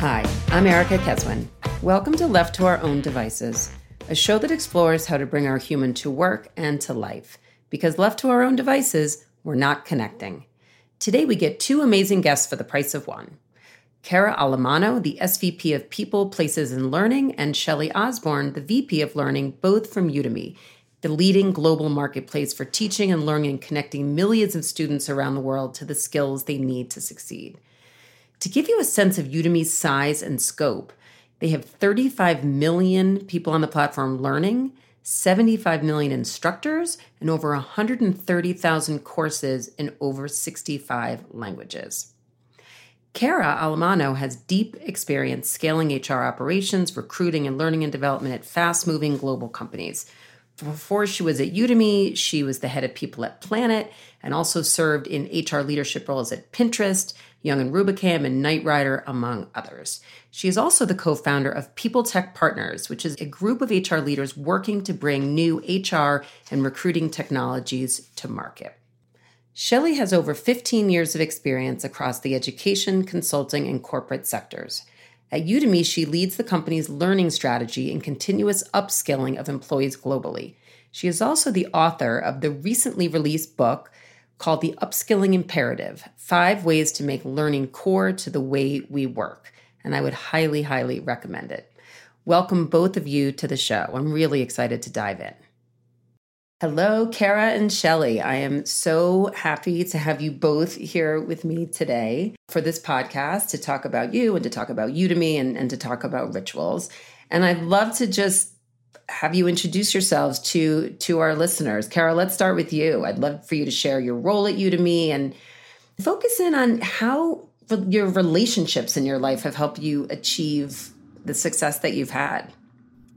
Hi, I'm Erica Keswin. Welcome to Left to Our Own Devices, a show that explores how to bring our human to work and to life. Because left to our own devices, we're not connecting. Today, we get two amazing guests for the price of one. Kara Alamano, the SVP of People, Places, and Learning, and Shelley Osborne, the VP of Learning, both from Udemy, the leading global marketplace for teaching and learning and connecting millions of students around the world to the skills they need to succeed. To give you a sense of Udemy's size and scope, they have 35 million people on the platform learning, 75 million instructors, and over 130,000 courses in over 65 languages. Kara Alamano has deep experience scaling HR operations, recruiting, and learning and development at fast moving global companies. Before she was at Udemy, she was the head of people at Planet and also served in HR leadership roles at Pinterest, Young and Rubicam, and Knight Ridder, among others. She is also the co founder of People Tech Partners, which is a group of HR leaders working to bring new HR and recruiting technologies to market. Shelley has over 15 years of experience across the education, consulting, and corporate sectors. At Udemy, she leads the company's learning strategy and continuous upskilling of employees globally. She is also the author of the recently released book, called The Upskilling Imperative Five Ways to Make Learning Core to the Way We Work. And I would highly, highly recommend it. Welcome both of you to the show. I'm really excited to dive in. Hello, Kara and Shelley. I am so happy to have you both here with me today for this podcast to talk about you and to talk about Udemy and, and to talk about rituals. And I'd love to just have you introduce yourselves to to our listeners. Kara, let's start with you. I'd love for you to share your role at Udemy and focus in on how your relationships in your life have helped you achieve the success that you've had.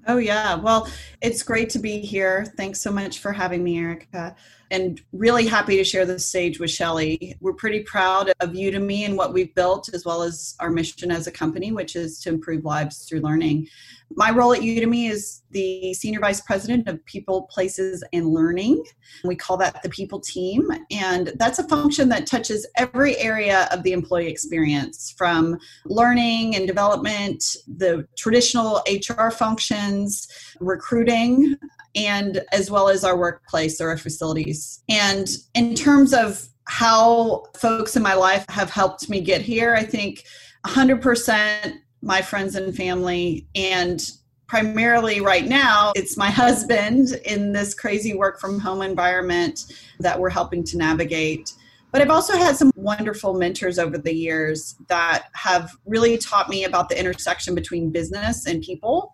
Oh, yeah. Well, it's great to be here. Thanks so much for having me, Erica. And really happy to share the stage with Shelley. We're pretty proud of Udemy and what we've built, as well as our mission as a company, which is to improve lives through learning. My role at Udemy is the Senior Vice President of People, Places, and Learning. We call that the People Team. And that's a function that touches every area of the employee experience from learning and development, the traditional HR functions, recruiting, and as well as our workplace or our facilities. And in terms of how folks in my life have helped me get here, I think 100% my friends and family. And primarily right now it's my husband in this crazy work from home environment that we're helping to navigate. But i've also had some wonderful mentors over the years that have really taught me about the intersection between business and people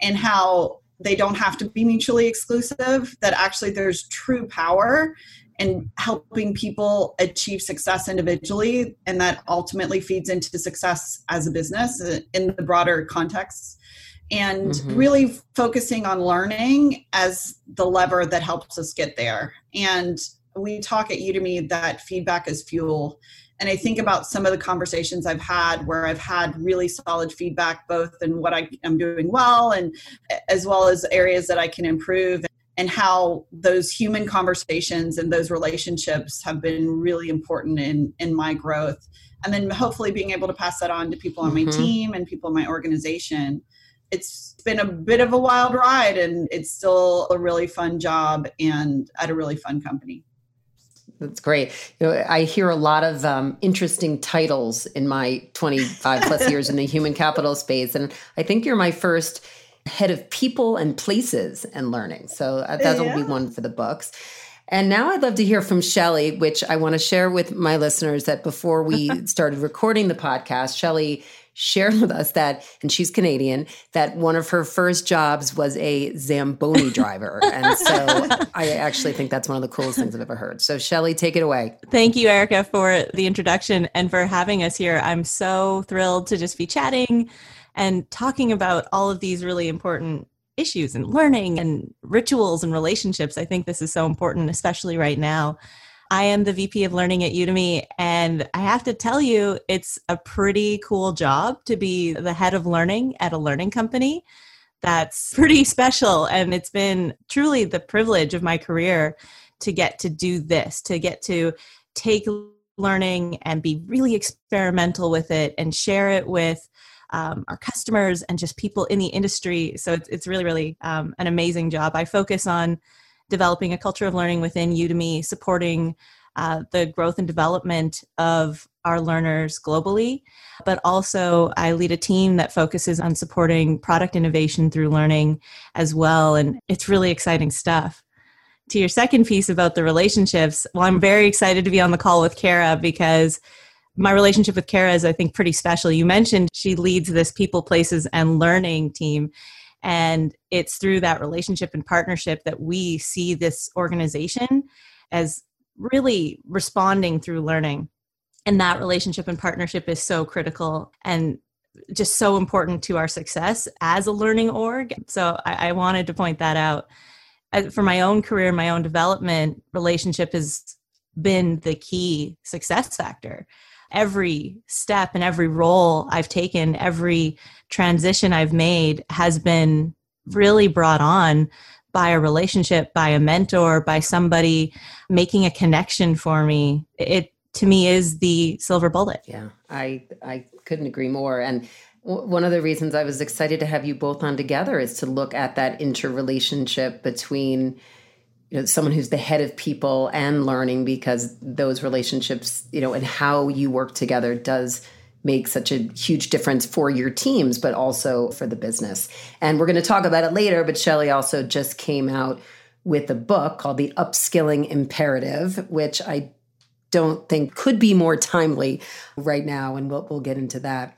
and how they don't have to be mutually exclusive that actually there's true power and helping people achieve success individually and that ultimately feeds into success as a business uh, in the broader context. And mm-hmm. really focusing on learning as the lever that helps us get there. And we talk at udemy that feedback is fuel. And i think about some of the conversations i've had where i've had really solid feedback both in what i am doing well and as well as areas that i can improve and how those human conversations and those relationships have been really important in in my growth and then hopefully being able to pass that on to people on my mm-hmm. team and people in my organization it's been a bit of a wild ride and it's still a really fun job and at a really fun company that's great. You know, I hear a lot of um, interesting titles in my 25 plus years in the human capital space. And I think you're my first head of people and places and learning. So uh, that'll yeah. be one for the books. And now I'd love to hear from Shelley, which I want to share with my listeners that before we started recording the podcast, Shelley shared with us that, and she's Canadian, that one of her first jobs was a Zamboni driver. and so I actually think that's one of the coolest things I've ever heard. So, Shelley, take it away. Thank you, Erica, for the introduction and for having us here. I'm so thrilled to just be chatting and talking about all of these really important issues and learning and rituals and relationships. I think this is so important, especially right now. I am the VP of Learning at Udemy, and I have to tell you, it's a pretty cool job to be the head of learning at a learning company that's pretty special. And it's been truly the privilege of my career to get to do this, to get to take learning and be really experimental with it and share it with um, our customers and just people in the industry. So it's, it's really, really um, an amazing job. I focus on developing a culture of learning within Udemy, supporting uh, the growth and development of our learners globally, but also I lead a team that focuses on supporting product innovation through learning as well. And it's really exciting stuff. To your second piece about the relationships, well, I'm very excited to be on the call with Kara because my relationship with Kara is, I think, pretty special. You mentioned she leads this people, places, and learning team. And it's through that relationship and partnership that we see this organization as really responding through learning. And that relationship and partnership is so critical and just so important to our success as a learning org. So I, I wanted to point that out. Uh, for my own career, my own development, relationship has been the key success factor every step and every role I've taken, every transition I've made has been really brought on by a relationship, by a mentor, by somebody making a connection for me. It to me is the silver bullet. Yeah, I I couldn't agree more. And one of the reasons I was excited to have you both on together is to look at that interrelationship between you know someone who's the head of people and learning because those relationships you know and how you work together does make such a huge difference for your teams but also for the business. And we're going to talk about it later but shelley also just came out with a book called the upskilling imperative which i don't think could be more timely right now and we'll, we'll get into that.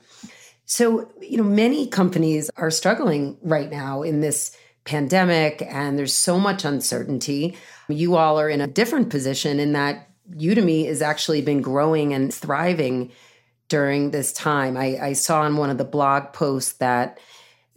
So you know many companies are struggling right now in this pandemic and there's so much uncertainty. You all are in a different position in that Udemy has actually been growing and thriving during this time. I, I saw on one of the blog posts that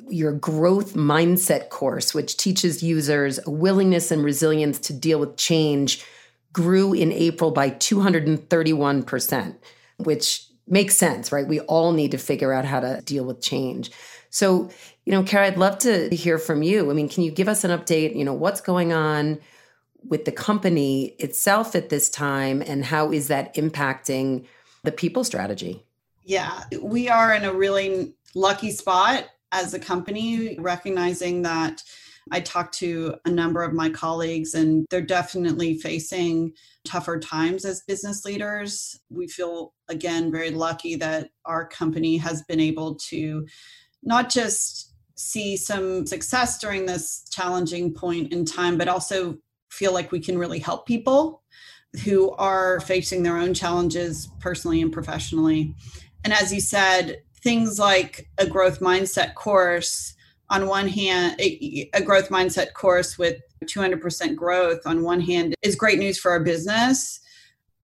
your growth mindset course, which teaches users willingness and resilience to deal with change, grew in April by 231%, which makes sense, right? We all need to figure out how to deal with change. So, you know, Kara, I'd love to hear from you. I mean, can you give us an update? You know, what's going on with the company itself at this time, and how is that impacting the people strategy? Yeah, we are in a really lucky spot as a company, recognizing that I talked to a number of my colleagues, and they're definitely facing tougher times as business leaders. We feel, again, very lucky that our company has been able to not just see some success during this challenging point in time, but also feel like we can really help people who are facing their own challenges personally and professionally. And as you said, things like a growth mindset course, on one hand, a, growth mindset course with 200% growth on one hand is great news for our business.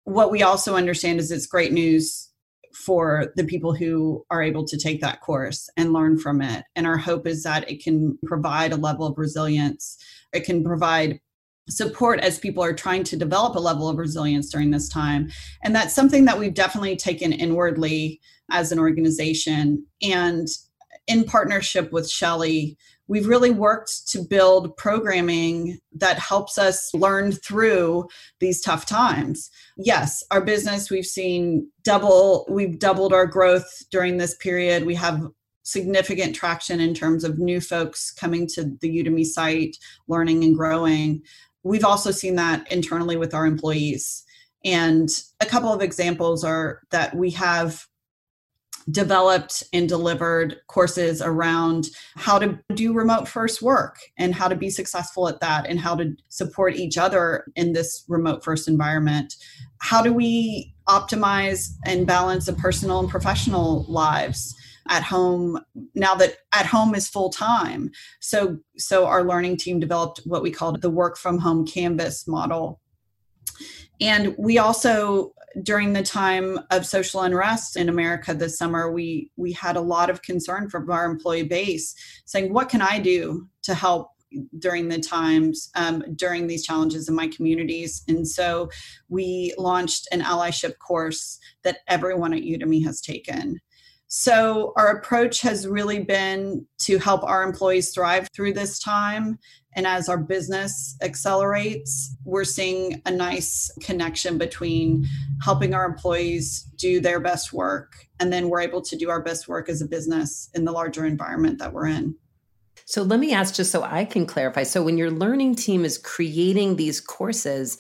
What we also understand is it's great news for the people who are able to take that course and learn from it. And our hope is that it can provide a level of resilience. It can provide support as people are trying to develop a level of resilience during this time. And that's something that we've definitely taken inwardly as an organization. And in partnership with Shelley, we've really worked to build programming that helps us learn through these tough times. Yes, our business, we've seen double, we've doubled our growth during this period. We have significant traction in terms of new folks coming to the Udemy site, learning and growing. We've also seen that internally with our employees. And a couple of examples are that we have developed and delivered courses around how to do remote first work and how to be successful at that and how to support each other in this remote first environment. How do we optimize and balance the personal and professional lives? at home now that at home is full time so so our learning team developed what we called the work from home canvas model and we also during the time of social unrest in America this summer, we we had a lot of concern from our employee base, saying, "What can I do to help during the times um, during these challenges in my communities?" And so we launched an allyship course that everyone at Udemy has taken. So, our approach has really been to help our employees thrive through this time. And as our business accelerates, we're seeing a nice connection between helping our employees do their best work, and then we're able to do our best work as a business in the larger environment that we're in. So, let me ask just so I can clarify. So, when your learning team is creating these courses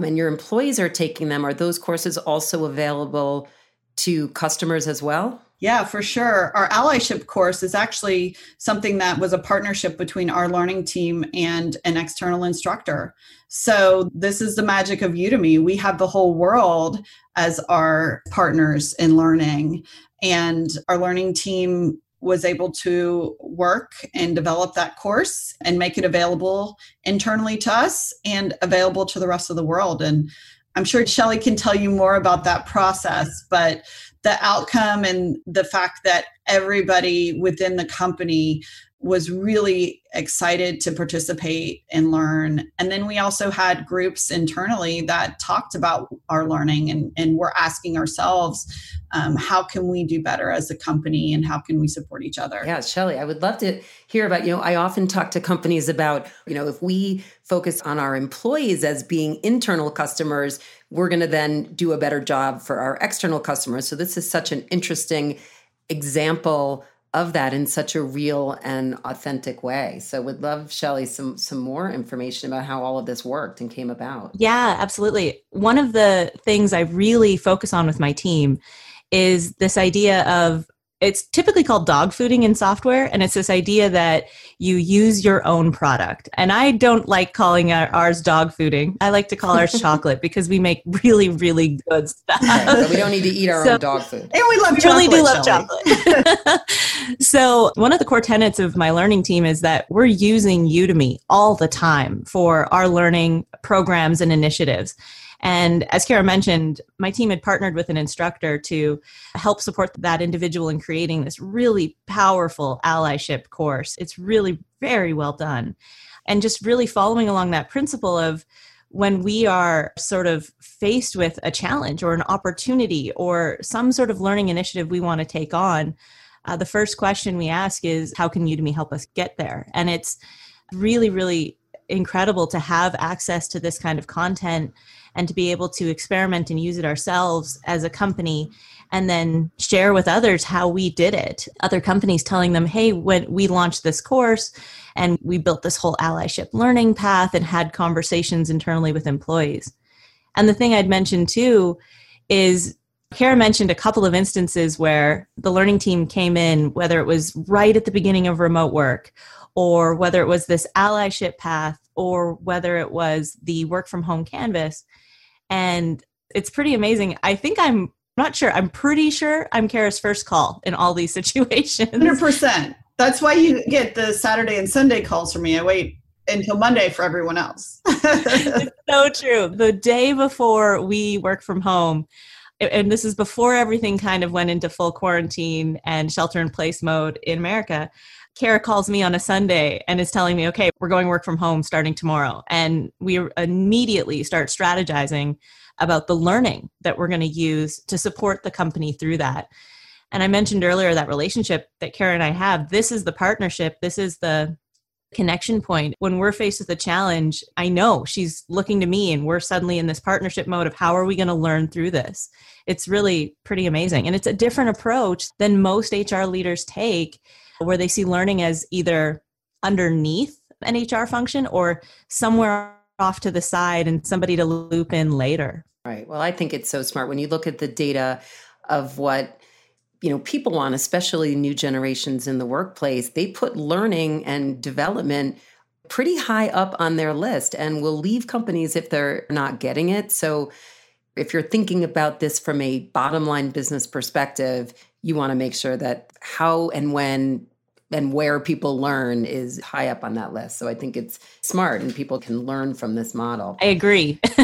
and your employees are taking them, are those courses also available to customers as well? Yeah, for sure. Our allyship course is actually something that was a partnership between our learning team and an external instructor. So, this is the magic of Udemy. We have the whole world as our partners in learning, and our learning team was able to work and develop that course and make it available internally to us and available to the rest of the world. And I'm sure Shelley can tell you more about that process, but the outcome and the fact that everybody within the company was really excited to participate and learn. And then we also had groups internally that talked about our learning and, and we're asking ourselves, um, how can we do better as a company and how can we support each other? Yeah, Shelley, I would love to hear about, you know, I often talk to companies about, you know, if we focus on our employees as being internal customers, we're going to then do a better job for our external customers. So this is such an interesting example of that in such a real and authentic way. So would love Shelley some some more information about how all of this worked and came about. Yeah, absolutely. One of the things I really focus on with my team is this idea of it's typically called dog fooding in software and it's this idea that you use your own product. And i don't like calling ours dog fooding. I like to call ours chocolate because we make really really good stuff. So we don't need to eat our so, own dog food. and we love we chocolate, really do love chocolate. So one of the core tenets of my learning team is that we're using udemy all the time for our learning programs and initiatives and as Kara mentioned, my team had partnered with an instructor to help support that individual in creating this really powerful allyship course. It's really very well done. And just really following along that principle of when we are sort of faced with a challenge or an opportunity or some sort of learning initiative we want to take on, uh, the first question we ask is, How can Udemy help us get there? And it's really, really incredible to have access to this kind of content and to be able to experiment and use it ourselves as a company and then share with others how we did it. Other companies telling them, hey, when we launched this course and we built this whole allyship learning path and had conversations internally with employees. And the thing I'd mentioned too is Kara mentioned a couple of instances where the learning team came in, whether it was right at the beginning of remote work or whether it was this allyship path or whether it was the work from home canvas and it's pretty amazing. I think I'm not sure. I'm pretty sure I'm Kara's first call in all these situations. 100%. That's why you get the Saturday and Sunday calls from me. I wait until Monday for everyone else. it's so true. The day before we work from home, and this is before everything kind of went into full quarantine and shelter in place mode in America. Kara calls me on a Sunday and is telling me, okay, we're going work from home starting tomorrow. And we immediately start strategizing about the learning that we're going to use to support the company through that. And I mentioned earlier that relationship that Kara and I have. This is the partnership, this is the connection point. When we're faced with a challenge, I know she's looking to me and we're suddenly in this partnership mode of how are we going to learn through this? It's really pretty amazing. And it's a different approach than most HR leaders take where they see learning as either underneath an HR function or somewhere off to the side and somebody to loop in later. Right. Well, I think it's so smart when you look at the data of what you know people want especially new generations in the workplace they put learning and development pretty high up on their list and will leave companies if they're not getting it so if you're thinking about this from a bottom line business perspective you want to make sure that how and when and where people learn is high up on that list. So I think it's smart and people can learn from this model. I agree.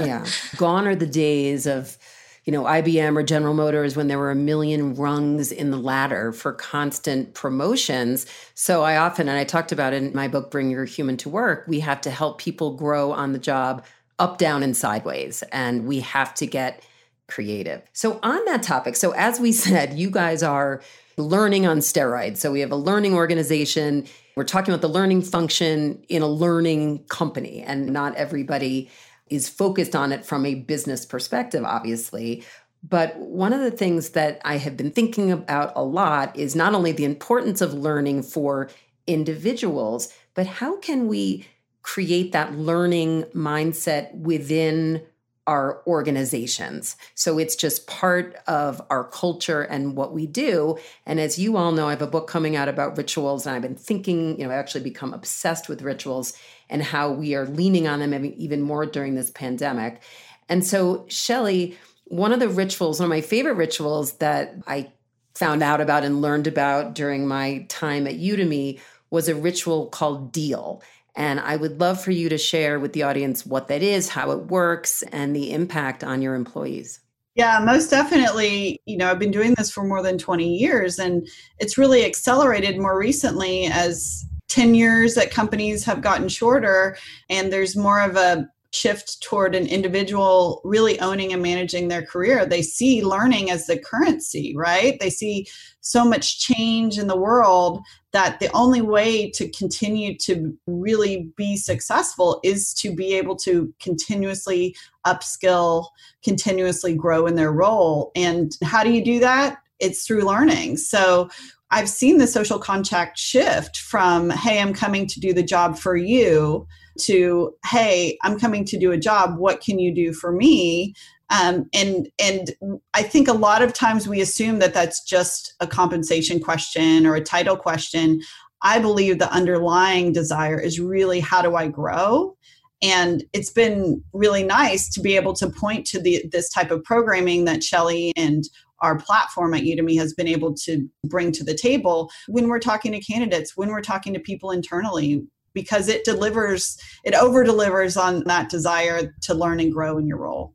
yeah. Gone are the days of, you know, IBM or General Motors when there were a million rungs in the ladder for constant promotions. So I often, and I talked about it in my book, Bring Your Human to Work, we have to help people grow on the job up, down, and sideways. And we have to get creative. So, on that topic, so as we said, you guys are learning on steroids. So, we have a learning organization. We're talking about the learning function in a learning company, and not everybody is focused on it from a business perspective, obviously. But one of the things that I have been thinking about a lot is not only the importance of learning for individuals, but how can we create that learning mindset within our organizations. So it's just part of our culture and what we do. And as you all know, I have a book coming out about rituals, and I've been thinking, you know, I've actually become obsessed with rituals and how we are leaning on them even more during this pandemic. And so, Shelley, one of the rituals, one of my favorite rituals that I found out about and learned about during my time at Udemy was a ritual called Deal. And I would love for you to share with the audience what that is, how it works, and the impact on your employees. Yeah, most definitely. You know, I've been doing this for more than 20 years, and it's really accelerated more recently as tenures at companies have gotten shorter, and there's more of a shift toward an individual really owning and managing their career. They see learning as the currency, right? They see so much change in the world that the only way to continue to really be successful is to be able to continuously upskill, continuously grow in their role. And how do you do that? It's through learning. So I've seen the social contract shift from, hey, I'm coming to do the job for you to hey i'm coming to do a job what can you do for me um, and and i think a lot of times we assume that that's just a compensation question or a title question. I believe the underlying desire is really how do i grow? And it's been really nice to be able to point to the this type of programming that Shelley and our platform at Udemy has been able to bring to the table when we're talking to candidates, when we're talking to people internally, because it delivers it over delivers on that desire to learn and grow in your role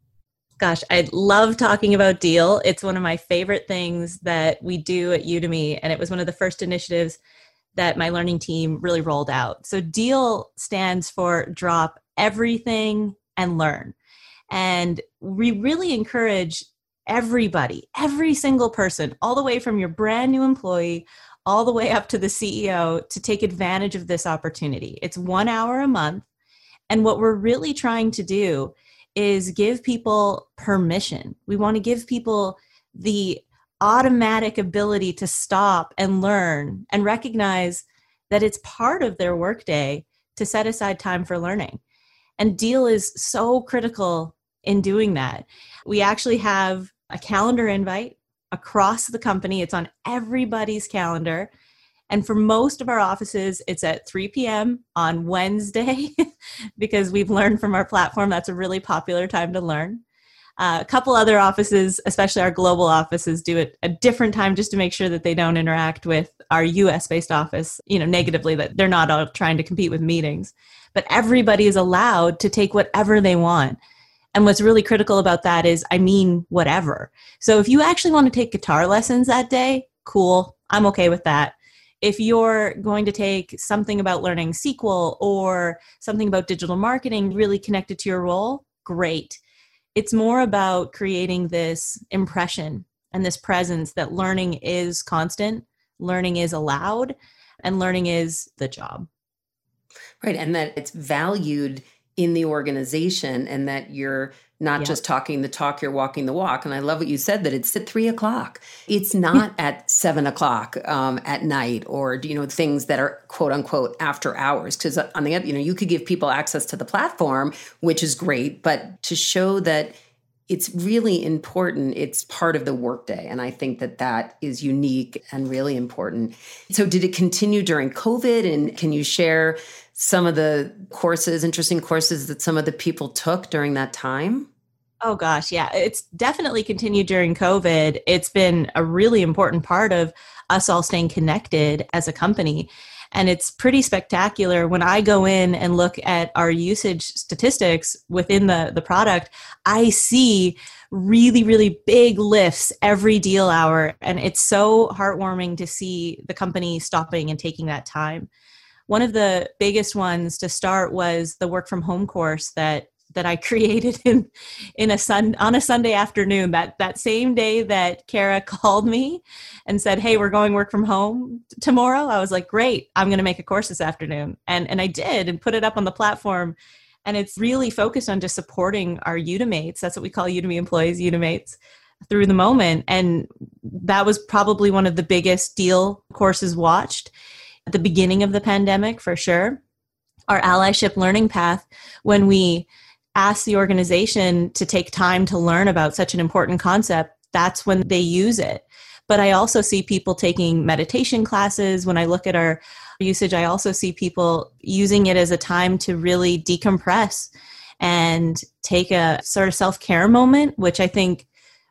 gosh i love talking about deal it's one of my favorite things that we do at udemy and it was one of the first initiatives that my learning team really rolled out so deal stands for drop everything and learn and we really encourage everybody every single person all the way from your brand new employee all the way up to the CEO to take advantage of this opportunity. It's one hour a month. And what we're really trying to do is give people permission. We want to give people the automatic ability to stop and learn and recognize that it's part of their workday to set aside time for learning. And Deal is so critical in doing that. We actually have a calendar invite across the company. It's on everybody's calendar. And for most of our offices, it's at 3 p.m. on Wednesday because we've learned from our platform that's a really popular time to learn. Uh, a couple other offices, especially our global offices, do it a different time just to make sure that they don't interact with our US based office, you know, negatively, that they're not all trying to compete with meetings. But everybody is allowed to take whatever they want. And what's really critical about that is, I mean, whatever. So if you actually want to take guitar lessons that day, cool. I'm okay with that. If you're going to take something about learning SQL or something about digital marketing really connected to your role, great. It's more about creating this impression and this presence that learning is constant, learning is allowed, and learning is the job. Right. And that it's valued in the organization and that you're not just talking the talk, you're walking the walk. And I love what you said that it's at three o'clock. It's not at seven o'clock um, at night or, you know, things that are quote unquote after hours. Because on the other, you know, you could give people access to the platform, which is great, but to show that it's really important. It's part of the workday. And I think that that is unique and really important. So, did it continue during COVID? And can you share some of the courses, interesting courses that some of the people took during that time? Oh gosh, yeah. It's definitely continued during COVID. It's been a really important part of us all staying connected as a company. And it's pretty spectacular when I go in and look at our usage statistics within the, the product. I see really, really big lifts every deal hour. And it's so heartwarming to see the company stopping and taking that time one of the biggest ones to start was the work from home course that that I created in in a sun on a Sunday afternoon that that same day that Kara called me and said, "Hey, we're going work from home tomorrow." I was like, "Great. I'm going to make a course this afternoon." And and I did and put it up on the platform and it's really focused on just supporting our Udemates. That's what we call Udemy employees, Udemates through the moment and that was probably one of the biggest deal courses watched at the beginning of the pandemic for sure our allyship learning path when we ask the organization to take time to learn about such an important concept, that's when they use it. But I also see people taking meditation classes. When I look at our usage, I also see people using it as a time to really decompress and take a sort of self care moment, which I think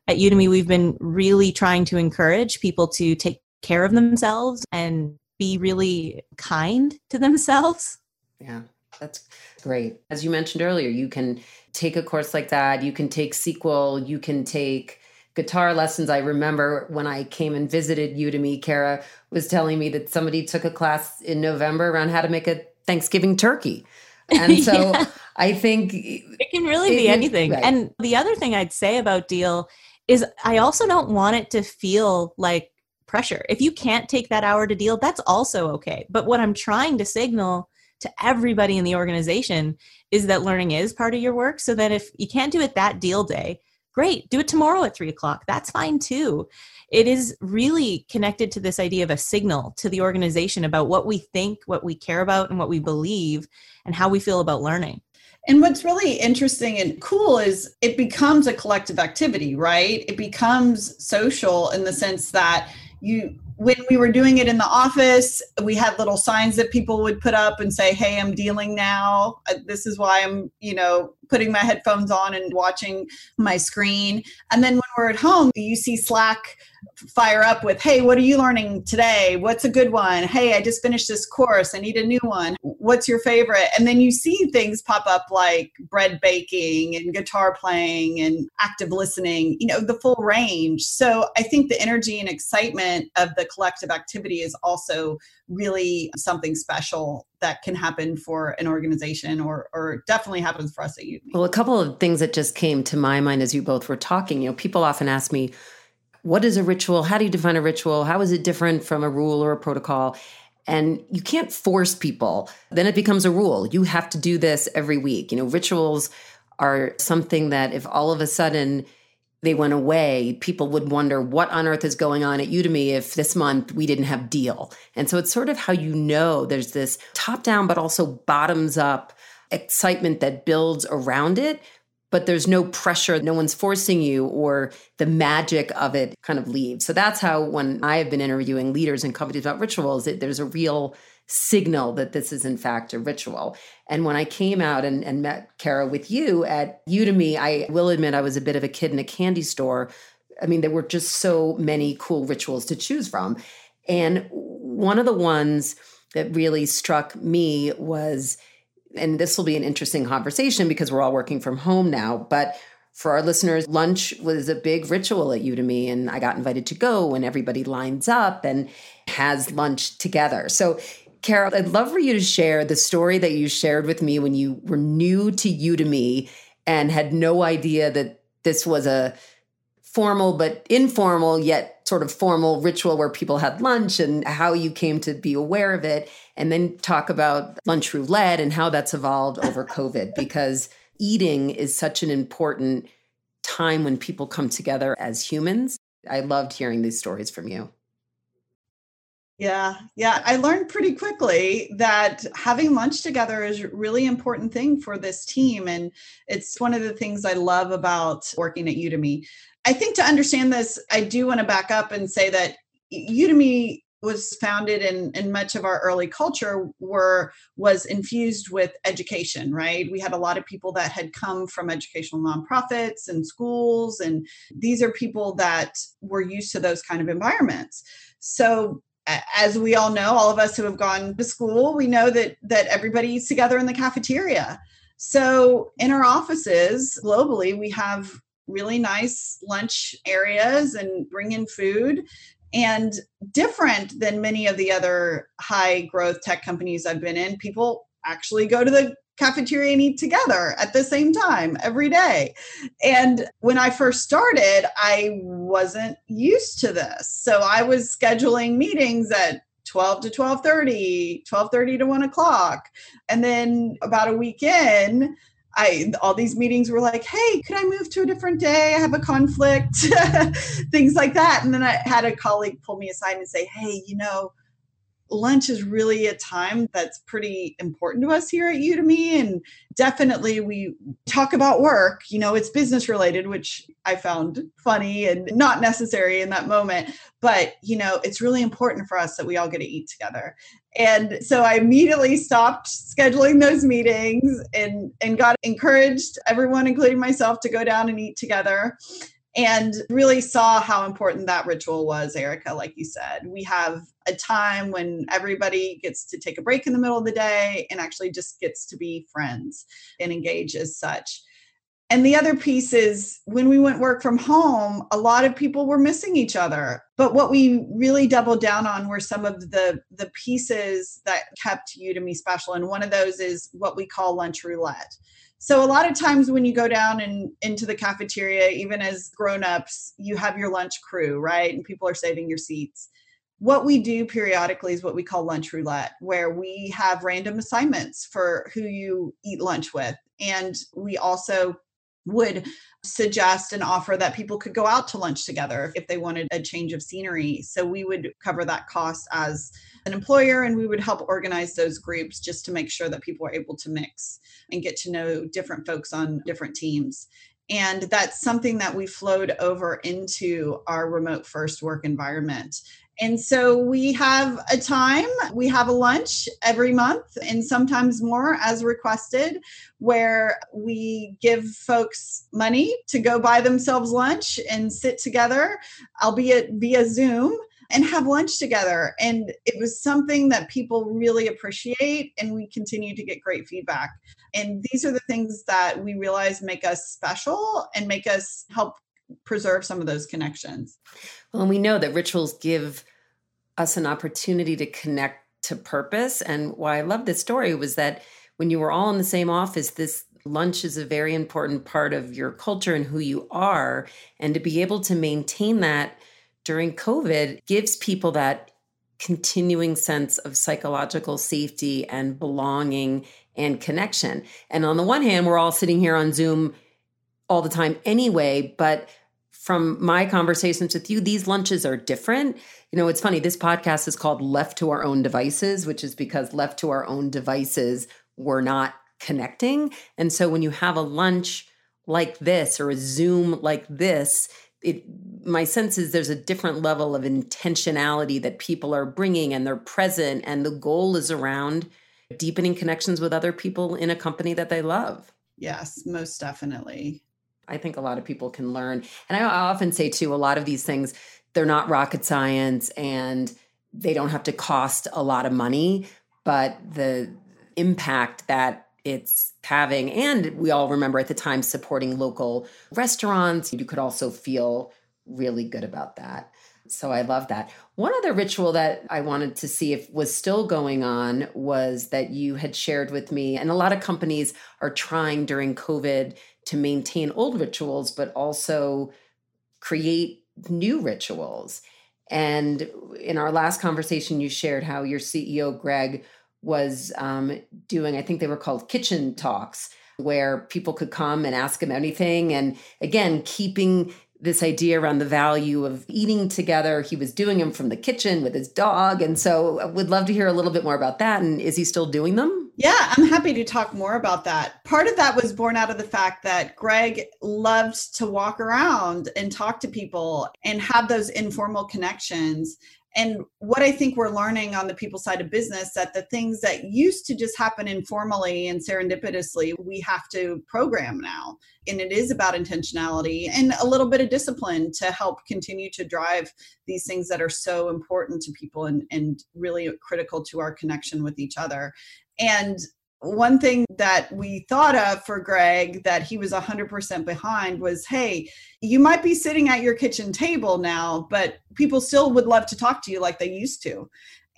at Udemy we've been really trying to encourage people to take care of themselves and be really kind to themselves. Yeah, that's great. As you mentioned earlier, you can take a course like that, you can take SQL, you can take guitar lessons. I remember when I came and visited Udemy, Kara was telling me that somebody took a class in November around how to make a Thanksgiving turkey. And so yeah. I think it can really it, be anything. Right. And the other thing I'd say about Deal is I also don't want it to feel like pressure. If you can't take that hour to deal, that's also okay. But what I'm trying to signal to everybody in the organization is that learning is part of your work. So that if you can't do it that deal day, great, do it tomorrow at three o'clock. That's fine too. It is really connected to this idea of a signal to the organization about what we think, what we care about, and what we believe, and how we feel about learning. And what's really interesting and cool is it becomes a collective activity, right? It becomes social in the sense that you when we were doing it in the office, we had little signs that people would put up and say, "Hey, I'm dealing now. Uh, this is why I'm, you know, putting my headphones on and watching my screen." And then when we're at home, you see Slack fire up with, hey, what are you learning today? What's a good one? Hey, I just finished this course. I need a new one. What's your favorite? And then you see things pop up like bread baking and guitar playing and active listening, you know, the full range. So I think the energy and excitement of the collective activity is also really something special that can happen for an organization or or definitely happens for us at Udemy. Well, a couple of things that just came to my mind as you both were talking, you know, people often ask me, what is a ritual? How do you define a ritual? How is it different from a rule or a protocol? And you can't force people. Then it becomes a rule. You have to do this every week. You know, rituals are something that if all of a sudden they went away, people would wonder what on earth is going on at Udemy if this month we didn't have deal. And so it's sort of how you know there's this top down, but also bottoms up excitement that builds around it but there's no pressure, no one's forcing you, or the magic of it kind of leaves. So that's how, when I have been interviewing leaders and companies about rituals, it, there's a real signal that this is in fact a ritual. And when I came out and, and met Kara with you at Udemy, I will admit I was a bit of a kid in a candy store. I mean, there were just so many cool rituals to choose from. And one of the ones that really struck me was and this will be an interesting conversation because we're all working from home now, but for our listeners, lunch was a big ritual at Udemy, and I got invited to go, and everybody lines up and has lunch together. So, Carol, I'd love for you to share the story that you shared with me when you were new to Udemy and had no idea that this was a formal but informal yet sort of formal ritual where people had lunch and how you came to be aware of it and then talk about lunch roulette and how that's evolved over covid because eating is such an important time when people come together as humans i loved hearing these stories from you yeah, yeah. I learned pretty quickly that having lunch together is a really important thing for this team. And it's one of the things I love about working at Udemy. I think to understand this, I do want to back up and say that Udemy was founded and, much of our early culture were was infused with education right? We had a lot of people that had come from educational nonprofits and schools and these are people that were used to those kind of environments. So as we all know all of us who have gone to school we know that that everybody eats together in the cafeteria. So in our offices globally we have really nice lunch areas and bring in food and different than many of the other high growth tech companies I've been in, people actually go to the cafeteria and eat together at the same time every day. And when I first started, I wasn't used to this. So I was scheduling meetings at 12 to 12:30, 12:30 to 1 o'clock. And then about a week in, I all these meetings were like, hey, could I move to a different day? I have a conflict, things like that. And then I had a colleague pull me aside and say, hey, you know, lunch is really a time that's pretty important to us here at Udemy. And definitely we talk about work, you know, it's business related, which I found funny and not necessary in that moment. But, you know, it's really important for us that we all get to eat together. And so I immediately stopped scheduling those meetings and, and got encouraged everyone, including myself, to go down and eat together and really saw how important that ritual was, Erica, like you said. We have a time when everybody gets to take a break in the middle of the day and actually just gets to be friends and engage as such. And the other piece is when we went work from home, a lot of people were missing each other. But what we really doubled down on were some of the the pieces that kept Udemy special. And one of those is what we call lunch roulette. So a lot of times when you go down and into the cafeteria, even as grown-ups, you have your lunch crew, right? And people are saving your seats. What we do periodically is what we call lunch roulette, where we have random assignments for who you eat lunch with. And we also would suggest and offer that people could go out to lunch together if they wanted a change of scenery. So we would cover that cost as an employer and we would help organize those groups just to make sure that people are able to mix and get to know different folks on different teams. And that's something that we flowed over into our remote first work environment. And so we have a time, we have a lunch every month and sometimes more as requested, where we give folks money to go buy themselves lunch and sit together, albeit via Zoom and have lunch together. And it was something that people really appreciate, and we continue to get great feedback. And these are the things that we realize make us special and make us help preserve some of those connections. Well, and we know that rituals give us an opportunity to connect to purpose. And why I love this story was that when you were all in the same office, this lunch is a very important part of your culture and who you are. And to be able to maintain that during COVID gives people that continuing sense of psychological safety and belonging and connection. And on the one hand, we're all sitting here on Zoom all the time anyway, but from my conversations with you, these lunches are different. You know, it's funny, this podcast is called Left to Our Own Devices, which is because left to our own devices, we're not connecting. And so when you have a lunch like this or a Zoom like this, it my sense is there's a different level of intentionality that people are bringing and they're present and the goal is around deepening connections with other people in a company that they love. Yes, most definitely. I think a lot of people can learn. And I, often say too, a lot of these things, they're not rocket science and they don't have to cost a lot of money, but the impact that it's having, and we all remember at the time supporting local restaurants, you could also feel really good about that. So I love that. One other ritual that I wanted to see if was still going on was that you had shared with me, and a lot of companies are trying during COVID to maintain old rituals, but also create new rituals. And in our last conversation, you shared how your CEO, Greg, was um, doing, I think they were called kitchen talks, where people could come and ask him anything. And again, keeping this idea around the value of eating together. He was doing them from the kitchen with his dog. And so I would love to hear a little bit more about that. And is he still doing them? Yeah, I'm happy to talk more about that. Part of that was born out of the fact that Greg loved to walk around and talk to people and have those informal connections and what i think we're learning on the people side of business that the things that used to just happen informally and serendipitously we have to program now. And it is about intentionality and a little bit of discipline to help continue to drive these things that are so important to people and, and really critical to our connection with each other. And one thing that we thought of for Greg that he was 100% behind was hey, you might be sitting at your kitchen table now, but people still would love to talk to you like they used to.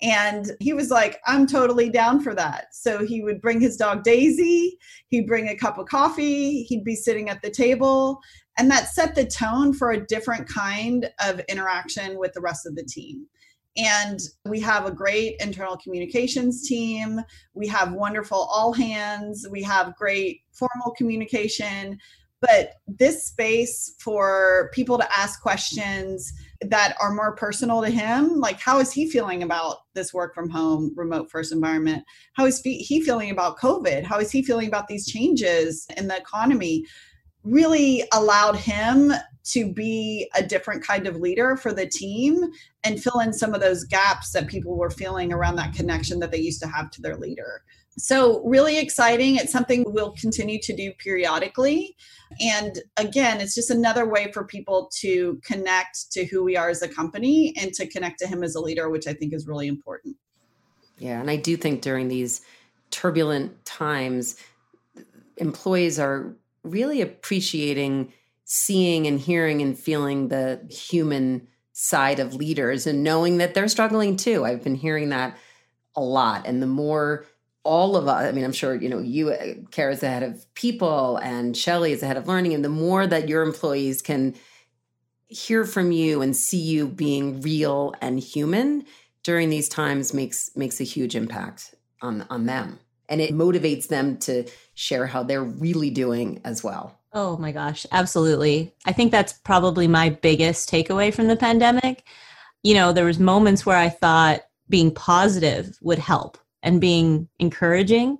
And he was like, I'm totally down for that. So he would bring his dog Daisy, he'd bring a cup of coffee, he'd be sitting at the table. And that set the tone for a different kind of interaction with the rest of the team. And we have a great internal communications team. We have wonderful all hands. We have great formal communication. But this space for people to ask questions that are more personal to him, like how is he feeling about this work from home, remote first environment? How is he feeling about COVID? How is he feeling about these changes in the economy? Really allowed him to be a different kind of leader for the team and fill in some of those gaps that people were feeling around that connection that they used to have to their leader. So, really exciting. It's something we'll continue to do periodically. And again, it's just another way for people to connect to who we are as a company and to connect to him as a leader, which I think is really important. Yeah. And I do think during these turbulent times, employees are really appreciating seeing and hearing and feeling the human side of leaders and knowing that they're struggling too. I've been hearing that a lot. And the more all of us, I mean, I'm sure, you know, you, uh, Kara, is the head of people and Shelley is the head of learning. And the more that your employees can hear from you and see you being real and human during these times makes makes a huge impact on on them and it motivates them to share how they're really doing as well Oh my gosh, absolutely. I think that's probably my biggest takeaway from the pandemic. You know, there was moments where I thought being positive would help and being encouraging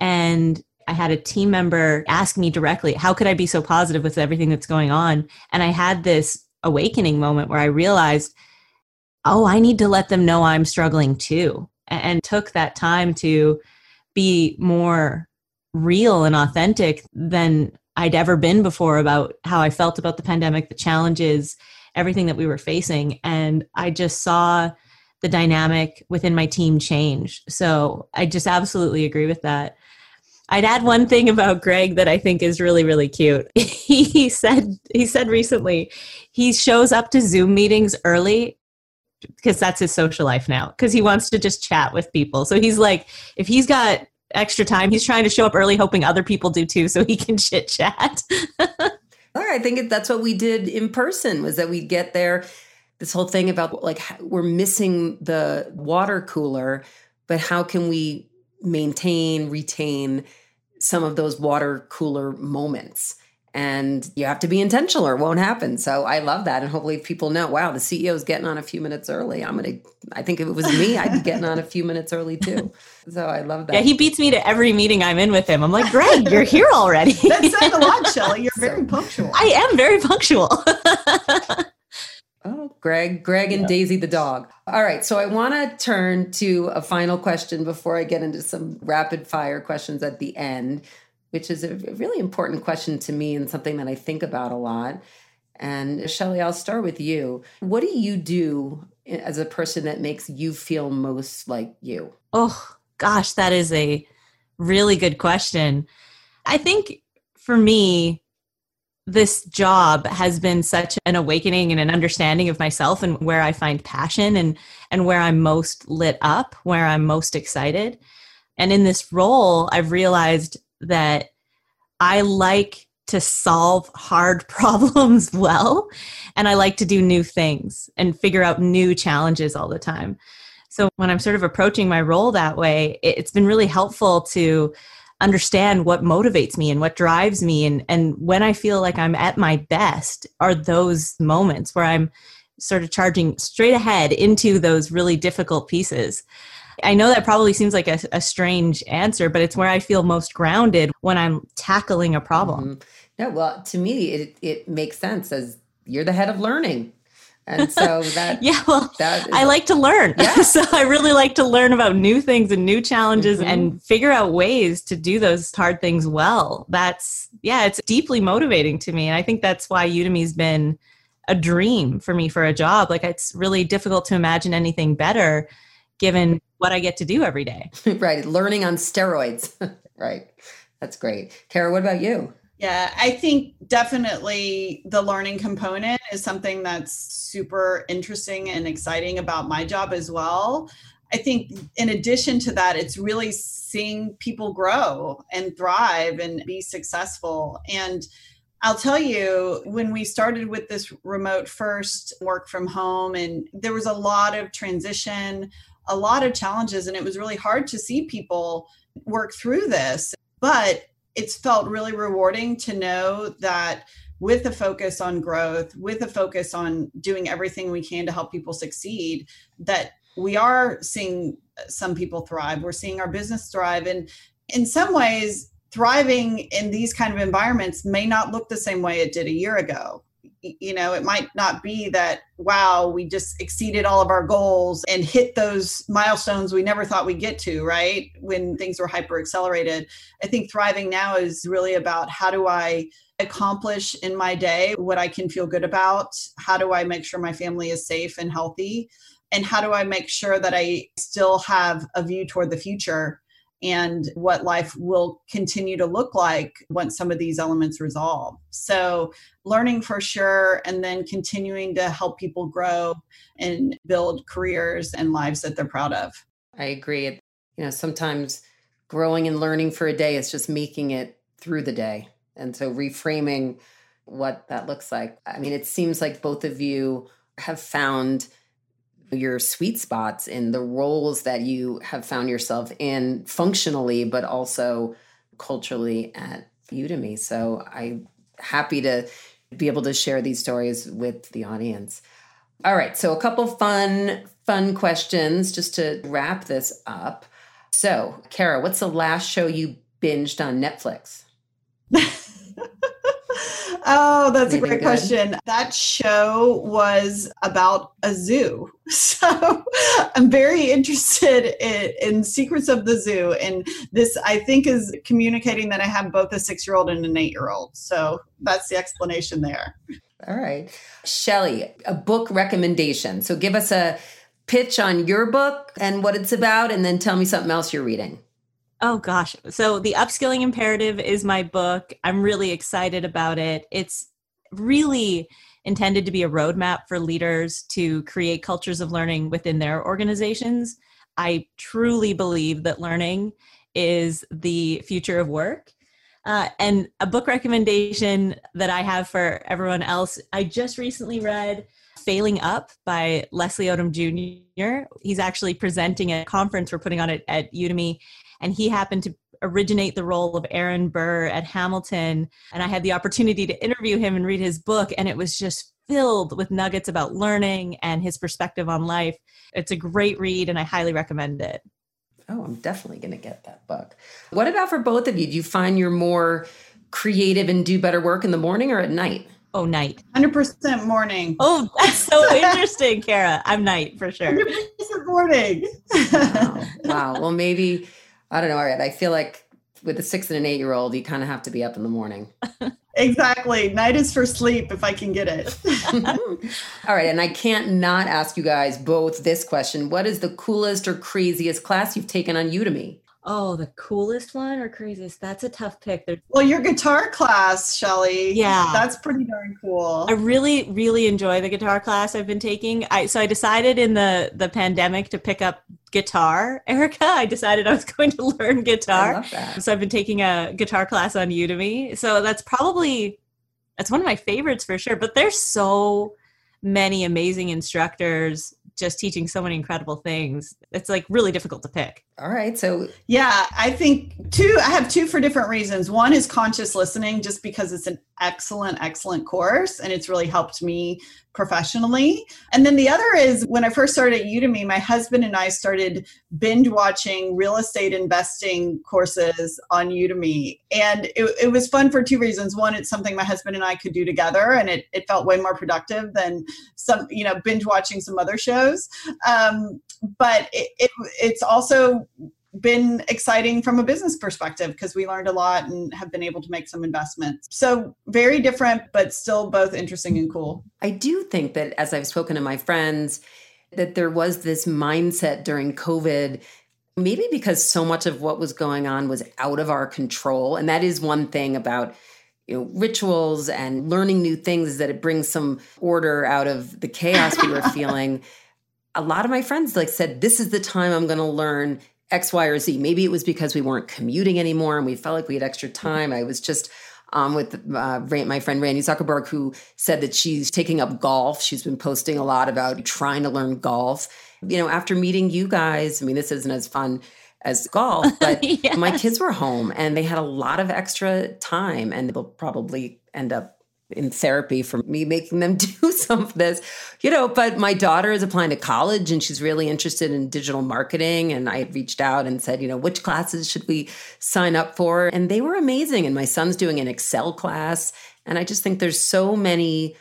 and I had a team member ask me directly, how could I be so positive with everything that's going on? And I had this awakening moment where I realized, oh, I need to let them know I'm struggling too. And took that time to be more real and authentic than I'd ever been before about how I felt about the pandemic, the challenges, everything that we were facing. And I just saw the dynamic within my team change. So I just absolutely agree with that. I'd add one thing about Greg that I think is really, really cute. he said he said recently he shows up to Zoom meetings early because that's his social life now because he wants to just chat with people. So he's like, if he's got extra time. He's trying to show up early, hoping other people do too, so he can chit chat. I think that's what we did in person was that we'd get there. This whole thing about like we're missing the water cooler, but how can we maintain, retain some of those water cooler moments? And you have to be intentional or it won't happen. So I love that. And hopefully people know, wow, the CEO is getting on a few minutes early. I'm going to, I think if it was me, I'd be getting on a few minutes early too. So I love that. Yeah, he beats me to every meeting I'm in with him. I'm like, Greg, you're here already. that says a lot, Shelley. You're very punctual. I am very punctual. Oh, Greg, Greg and Daisy the dog. All right, so I want to turn to a final question before I get into some rapid fire questions at the end which is a really important question to me and something that I think about a lot. And Shelley, I'll start with you. What do you do as a person that makes you feel most like you? Oh, gosh, that is a really good question. I think for me, this job has been such an awakening and an understanding of myself and where I find passion and and where I'm most lit up, where I'm most excited. And in this role, I've realized that I like to solve hard problems well and I like to do new things and figure out new challenges all the time. So when I'm sort of approaching my role that way, it's been really helpful to understand what motivates me and what drives me and and when I feel like I'm at my best are those moments where I'm sort of charging straight ahead into those really difficult pieces. I know that probably seems like a, a, strange answer, but it's where I feel most grounded when I'm tackling a problem. Mm-hmm. No, well, to me, it, it makes sense as you're the head of learning. And so that yeah, well, that is, I like to learn. Yeah. so I really like to learn about new things and new challenges mm-hmm. and figure out ways to do those hard things well. That's yeah, it's deeply motivating to me, and I think that's why Udemy's been a dream for me for a job. Like it's really difficult to imagine anything better given what I get to do every day. right. Learning on steroids. right. That's great. Kara, what about you? Yeah, I think definitely the learning component is something that's super interesting and exciting about my job as well. I think in addition to that, it's really seeing people grow and thrive and be successful. And I'll tell you, when we started with this remote first work from home, and there was a lot of transition, a lot of challenges, and it was really hard to see people work through this. But it's felt really rewarding to know that with a focus on growth, with a focus on doing everything we can to help people succeed, that we are seeing some people thrive. We're seeing our business thrive. And in some ways, thriving in these kind of environments may not look the same way it did a year ago you know it might not be that wow we just exceeded all of our goals and hit those milestones we never thought we'd get to right? When things were hyper accelerated i think thriving now is really about how do i accomplish in my day what i can feel good about? How do i make sure my family is safe and healthy? And how do i make sure that i still have a view toward the future and what life will continue to look like once some of these elements resolve. So, learning for sure, and then continuing to help people grow and build careers and lives that they're proud of. I agree. You know, sometimes growing and learning for a day is just making it through the day. And so, reframing what that looks like. I mean, it seems like both of you have found your sweet spots in the roles that you have found yourself in functionally, but also culturally at Udemy. So I'm happy to be able to share these stories with the audience. All right, so a couple fun, fun questions just to wrap this up. So, Kara, what's the last show you binged on Netflix? Oh, that's a great good? question. That show was about a zoo. So I'm very interested in, in, Secrets of the Zoo. And this, I think, is communicating that I have both a six year old and an eight year old. So that's the explanation there. All right. Shelley, a book recommendation. So give us a pitch on your book and what it's about, and then tell me something else you're reading. Oh gosh. So the upskilling imperative is my book. I'm really excited about it. It's really intended to be a roadmap for leaders to create cultures of learning within their organizations. I truly believe that learning is the future of work. Uh, and a book recommendation that I have for everyone else, I just recently read Failing Up by Leslie Odom Jr. He's actually presenting a conference we're putting on it at Udemy and he happened to originate the role of Aaron Burr at Hamilton. And I had the opportunity to interview him and read his book, and it was just filled with nuggets about learning and his perspective on life. It's a great read, and I highly recommend it. Oh, I'm definitely going to get that book. What about for both of you? Do you find you're more creative and do better work in the morning or at night? Oh, night. 100% morning. Oh, that's so interesting, Kara. I'm night for sure. 100% morning. wow. wow. Well, maybe I don't know. All right. I feel like with a six and an eight year old, you kind of have to be up in the morning. exactly. Night is for sleep if I can get it. All right. And I can't not ask you guys both this question What is the coolest or craziest class you've taken on Udemy? Oh, the coolest one or craziest? That's a tough pick. They're- well, your guitar class, Shelley. Yeah. That's pretty darn cool. I really, really enjoy the guitar class I've been taking. I so I decided in the the pandemic to pick up guitar, Erica. I decided I was going to learn guitar. So I've been taking a guitar class on Udemy. So that's probably that's one of my favorites for sure. But there's so many amazing instructors just teaching so many incredible things. It's like really difficult to pick. All right. So, yeah, I think two, I have two for different reasons. One is conscious listening, just because it's an excellent, excellent course and it's really helped me professionally. And then the other is when I first started at Udemy, my husband and I started binge watching real estate investing courses on Udemy. And it, it, was fun for two reasons. One, it's something my husband and I could do together and it, it felt way more productive than some, you know, binge watching some other shows. Um, but it, it, it's also been exciting from a business perspective because we learned a lot and have been able to make some investments. So, very different, but still both interesting and cool. I do think that as I've spoken to my friends, that there was this mindset during COVID maybe because so much of what was going on was out of our control and that is one thing about you know rituals and learning new things is that it brings some order out of the chaos we were feeling a lot of my friends like said, this is the time I'm going to learn X, Y, or Z. Maybe it was because we weren't commuting anymore and we felt like we had extra time. I was just um, with uh, my friend Randy Zuckerberg, who said that she's taking up golf. She's been posting a lot about trying to learn golf. You know, after meeting you guys, I mean, this isn't as fun as golf, but yes. my kids were home and they had a lot of extra time, and they'll probably end up in therapy for me making them do some of this, you know. But my daughter is applying to college and she's really interested in digital marketing. And I reached out and said, you know, which classes should we sign up for? And they were amazing. And my son's doing an Excel class. And I just think there's so many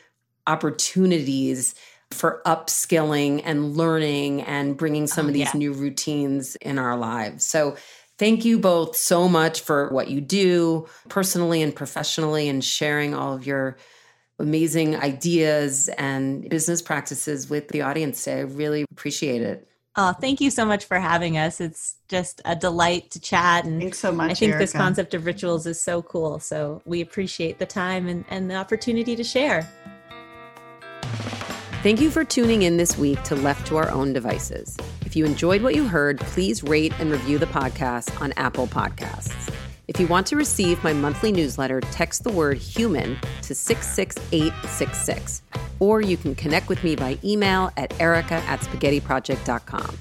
opportunities for upskilling and learning and bringing some oh, of these yeah. new routines in our lives. So Thank you both so much for what you do personally and professionally and sharing all of your amazing ideas and business practices with the audience today. I really appreciate it. Oh, thank you so much for having us. It's just a delight to chat. And Thanks so much. I think Erica. this concept of rituals is so cool. So we appreciate the time and, and the opportunity to share. Thank you for tuning in this week to Left to Our Own Devices. If you enjoyed what you heard, please rate and review the podcast on Apple Podcasts. If you want to receive my monthly newsletter, text the word human to 66866. Or you can connect with me by email at erica at spaghettiproject.com.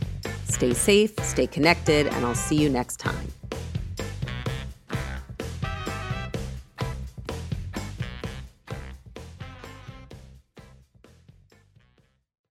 Stay safe, stay connected, and I'll see you next time.